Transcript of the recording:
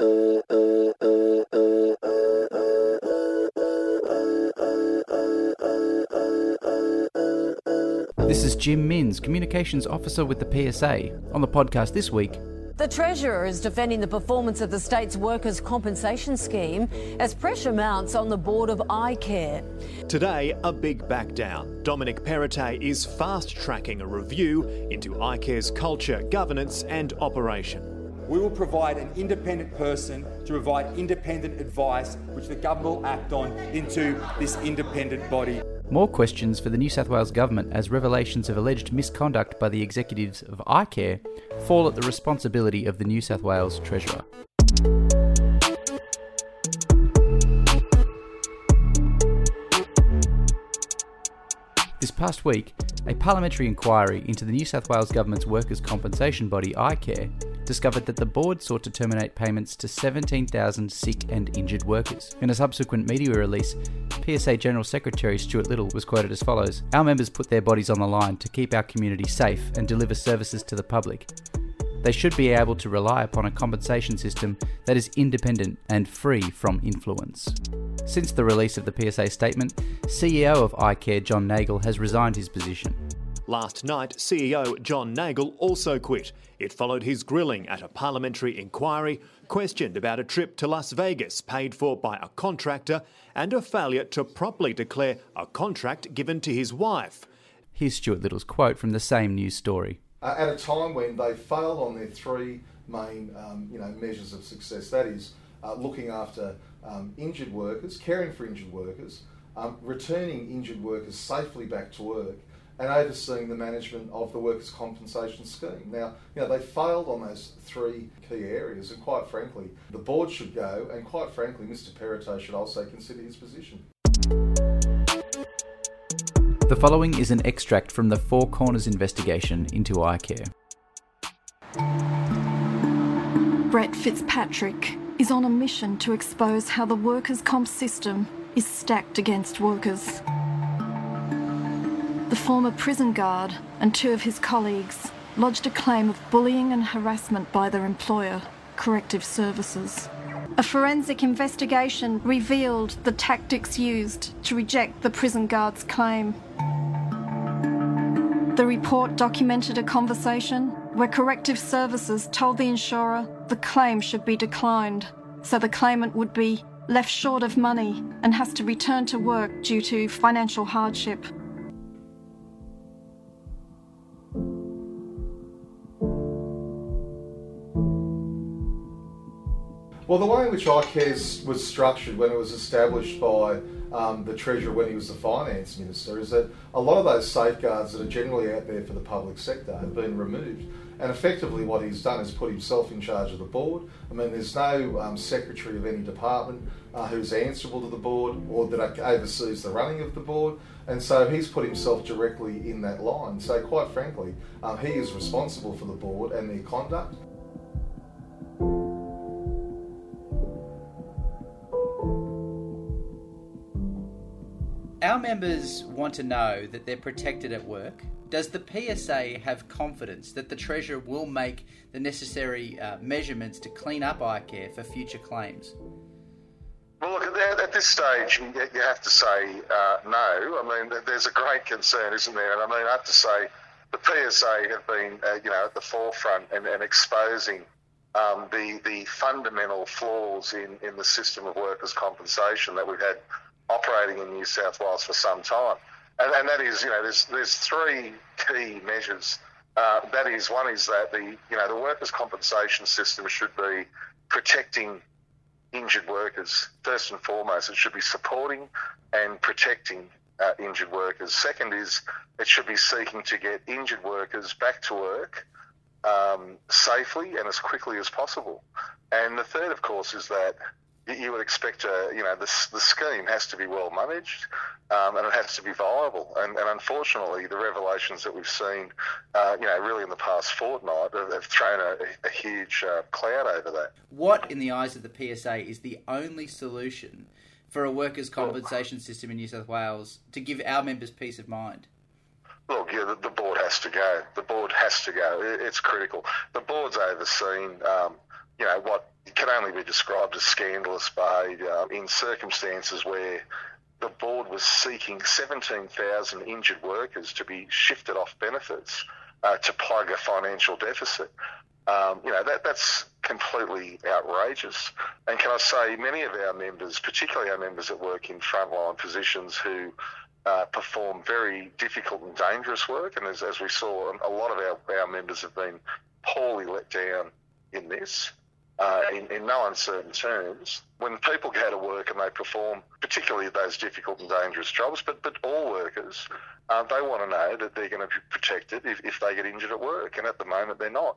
This is Jim Minns, Communications Officer with the PSA. On the podcast this week, The Treasurer is defending the performance of the state's workers' compensation scheme as pressure mounts on the board of iCare. Today, a big back down. Dominic Perrottet is fast tracking a review into iCare's culture, governance, and operation. We will provide an independent person to provide independent advice, which the government will act on into this independent body. more questions for the New South Wales Government as revelations of alleged misconduct by the executives of iCare fall at the responsibility of the New South Wales Treasurer. This past week, a parliamentary inquiry into the New South Wales Government's workers' compensation body, iCare, discovered that the board sought to terminate payments to 17,000 sick and injured workers. In a subsequent media release, PSA General Secretary Stuart Little was quoted as follows Our members put their bodies on the line to keep our community safe and deliver services to the public. They should be able to rely upon a compensation system that is independent and free from influence. Since the release of the PSA statement, CEO of iCare John Nagle has resigned his position. Last night, CEO John Nagle also quit. It followed his grilling at a parliamentary inquiry, questioned about a trip to Las Vegas paid for by a contractor, and a failure to properly declare a contract given to his wife. Here's Stuart Little's quote from the same news story. uh, at a time when they failed on their three main um, you know, measures of success. That is, uh, looking after um, injured workers, caring for injured workers, um, returning injured workers safely back to work, and overseeing the management of the workers' compensation scheme. Now, you know, they failed on those three key areas, and quite frankly, the board should go, and quite frankly, Mr. Perrottet should also consider his position. The following is an extract from the Four Corners investigation into iCare. Brett Fitzpatrick is on a mission to expose how the workers' comp system is stacked against workers. The former prison guard and two of his colleagues lodged a claim of bullying and harassment by their employer, Corrective Services. A forensic investigation revealed the tactics used to reject the prison guard's claim. The report documented a conversation where Corrective Services told the insurer the claim should be declined, so the claimant would be left short of money and has to return to work due to financial hardship. Well, the way in which iCares was structured when it was established by um, the Treasurer when he was the Finance Minister is that a lot of those safeguards that are generally out there for the public sector have been removed. And effectively, what he's done is put himself in charge of the board. I mean, there's no um, secretary of any department uh, who's answerable to the board or that oversees the running of the board. And so he's put himself directly in that line. So, quite frankly, um, he is responsible for the board and their conduct. Our members want to know that they're protected at work. Does the PSA have confidence that the Treasurer will make the necessary uh, measurements to clean up iCare for future claims? Well, look, at, this stage, you you have to say uh, no. I mean, there's a great concern, isn't there? And I mean, I have to say, the PSA have been, uh, you know, at the forefront and, and exposing um, the the fundamental flaws in, in the system of workers' compensation that we've had operating in New South Wales for some time. And, and that is, you know, there's there's three key measures. Uh, that is, one is that the you know the workers' compensation system should be protecting injured workers. First and foremost, it should be supporting and protecting uh, injured workers. Second is it should be seeking to get injured workers back to work um, safely and as quickly as possible. And the third, of course, is that you- would expect, uh, you know, the, the scheme has to be well managed um, and it has to be viable. And, and unfortunately, the revelations that we've seen, uh, you know, really in the past fortnight have, have thrown a, a huge uh, cloud over that. What, in the eyes of the PSA, is the only solution for a workers' compensation system in New South Wales to give our members peace of mind? Look, yeah, the, the board has to go. The board has to go. It, it's critical. The board's overseen, um, you know, what can only be described as scandalous behaviour in circumstances where the board was seeking 17,000 injured workers to be shifted off benefits uh, to plug a financial deficit. Um, you know, that, that's completely outrageous. And can I say, many of our members, particularly our members that work in frontline positions who uh, perform very difficult and dangerous work, and as, as we saw, a lot of our, our members have been poorly let down in this uh, in, in no uncertain terms. When people go to work and they perform, particularly those difficult and dangerous jobs, but, but all workers, uh, they want to know that they're going to be protected if, if they get injured at work, and at the moment they're not.